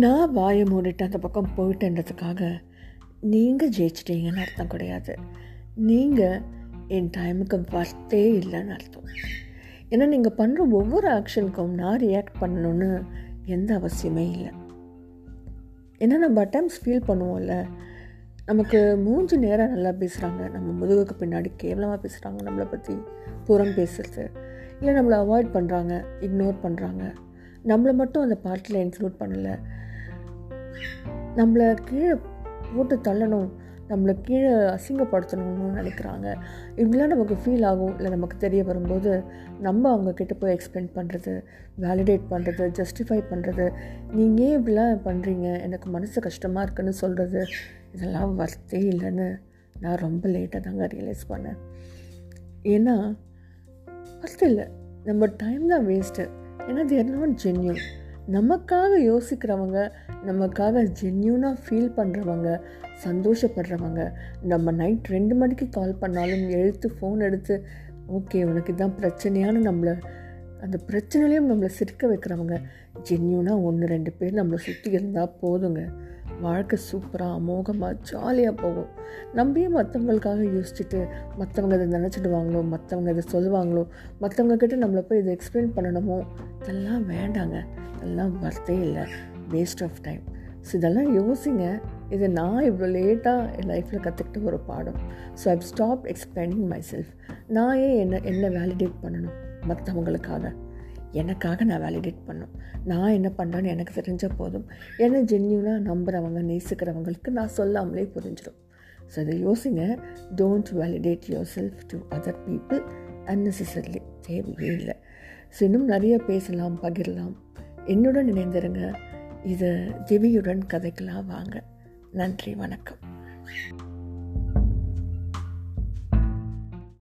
நான் வாயை மூடிட்டு அந்த பக்கம் போயிட்டேன்றதுக்காக நீங்கள் ஜெயிச்சிட்டீங்கன்னு அர்த்தம் கிடையாது. நீங்கள் என் டைமுக்கு வர்த்தே இல்லைன்னு அர்த்தம். ஏன்னா நீங்கள் பண்ணுற ஒவ்வொரு ஆக்ஷனுக்கும் நான் ரியாக்ட் பண்ணணும்னு எந்த அவசியமே இல்லை. ஏன்னா நம்ம அட்டம்ஸ் ஃபீல் பண்ணுவோம்ல. நமக்கு மூஞ்சி நேராக நல்லா பேசுகிறாங்க நம்ம முதுகுக்கு பின்னாடி கேவலமாக பேசுகிறாங்க நம்மளை பற்றி புறம் பேசுறது. இல்லை நம்மளை அவாய்ட் பண்ணுறாங்க இக்னோர் பண்ணுறாங்க நம்மளை மட்டும் அந்த பாட்டில் இன்க்ளூட் பண்ணலை. நம்மளை கீழே போட்டு தள்ளணும் நம்மளை கீழே அசிங்கப்படுத்தணும்னு நினைக்கிறாங்க. இப்படிலாம் நமக்கு ஃபீல் ஆகும். இல்லை நமக்கு தெரிய வரும்போது நம்ம அவங்கக்கிட்ட போய் எக்ஸ்பிளைன் பண்ணுறது வேலிடேட் பண்ணுறது ஜஸ்டிஃபை பண்ணுறது நீங்கள் ஏன் இப்படிலாம் பண்ணுறீங்க எனக்கு மனசு கஷ்டமாக இருக்குன்னு சொல்கிறது இதெல்லாம் வர்த்தே இல்லைன்னு நான் ரொம்ப லேட்டாக தாங்க ரியலைஸ் பண்ணேன். ஏன்னா வர்த்து இல்லை. நம்ம டைம் தான் வேஸ்ட்டு ஏன்னா தேர் நாட் ஜென்யூன் நமக்காக யோசிக்கிறவங்க நமக்காக ஜென்யூனாக ஃபீல் பண்ணுறவங்க சந்தோஷப்படுறவங்க நம்ம நைட் ரெண்டு மணிக்கு கால் பண்ணாலும் எழுத்து ஃபோன் எடுத்து ஓகே உனக்கு இதான் பிரச்சனையான நம்மளை அந்த பிரச்சனையிலையும் நம்மளை சிரிக்க வைக்கிறவங்க ஜென்யூனாக ஒன்று ரெண்டு பேர் நம்மளை சுற்றி இருந்தால் போதுங்க. வாழ்க்கை சூப்பராக அமோகமாக ஜாலியாக போகும். நம்பியே மற்றவங்களுக்காக யோசிச்சுட்டு மற்றவங்க இதை நினச்சிடுவாங்களோ மற்றவங்க இதை சொல்லுவாங்களோ மற்றவங்கக்கிட்ட நம்மளை போய் இதை எக்ஸ்பிளைன் பண்ணணுமோ இதெல்லாம் வேண்டாங்க. இதெல்லாம் வர்த்தே இல்லை. வேஸ்ட் ஆஃப் டைம் ஸோ இதெல்லாம் யோசிங்க. இது நான் இவ்வளோ லேட்டாக என் லைஃப்பில் கற்றுக்கிட்ட ஒரு பாடம். So I stop expending myself நான் ஏன் என்ன என்ன வேலிடேட் பண்ணணும் மற்றவங்களுக்காக எனக்காக நான் வேலிடேட் பண்ணும் நான் என்ன பண்ணுறேன்னு எனக்கு தெரிஞ்ச போதும். என்னை ஜென்யூனாக நம்புகிறவங்க நேசிக்கிறவங்களுக்கு நான் சொல்லாமலே புரிஞ்சிடும். ஸோ அதை யோசிங்க. Don't validate yourself to other people unnecessarily தேவையே இல்லை. ஸோ இன்னும் நிறைய பேசலாம் பகிரலாம். என்னுடன் இணைந்திருங்க. இது திவியுடன் கதைக்கலாம் வாங்க. நன்றி வணக்கம்.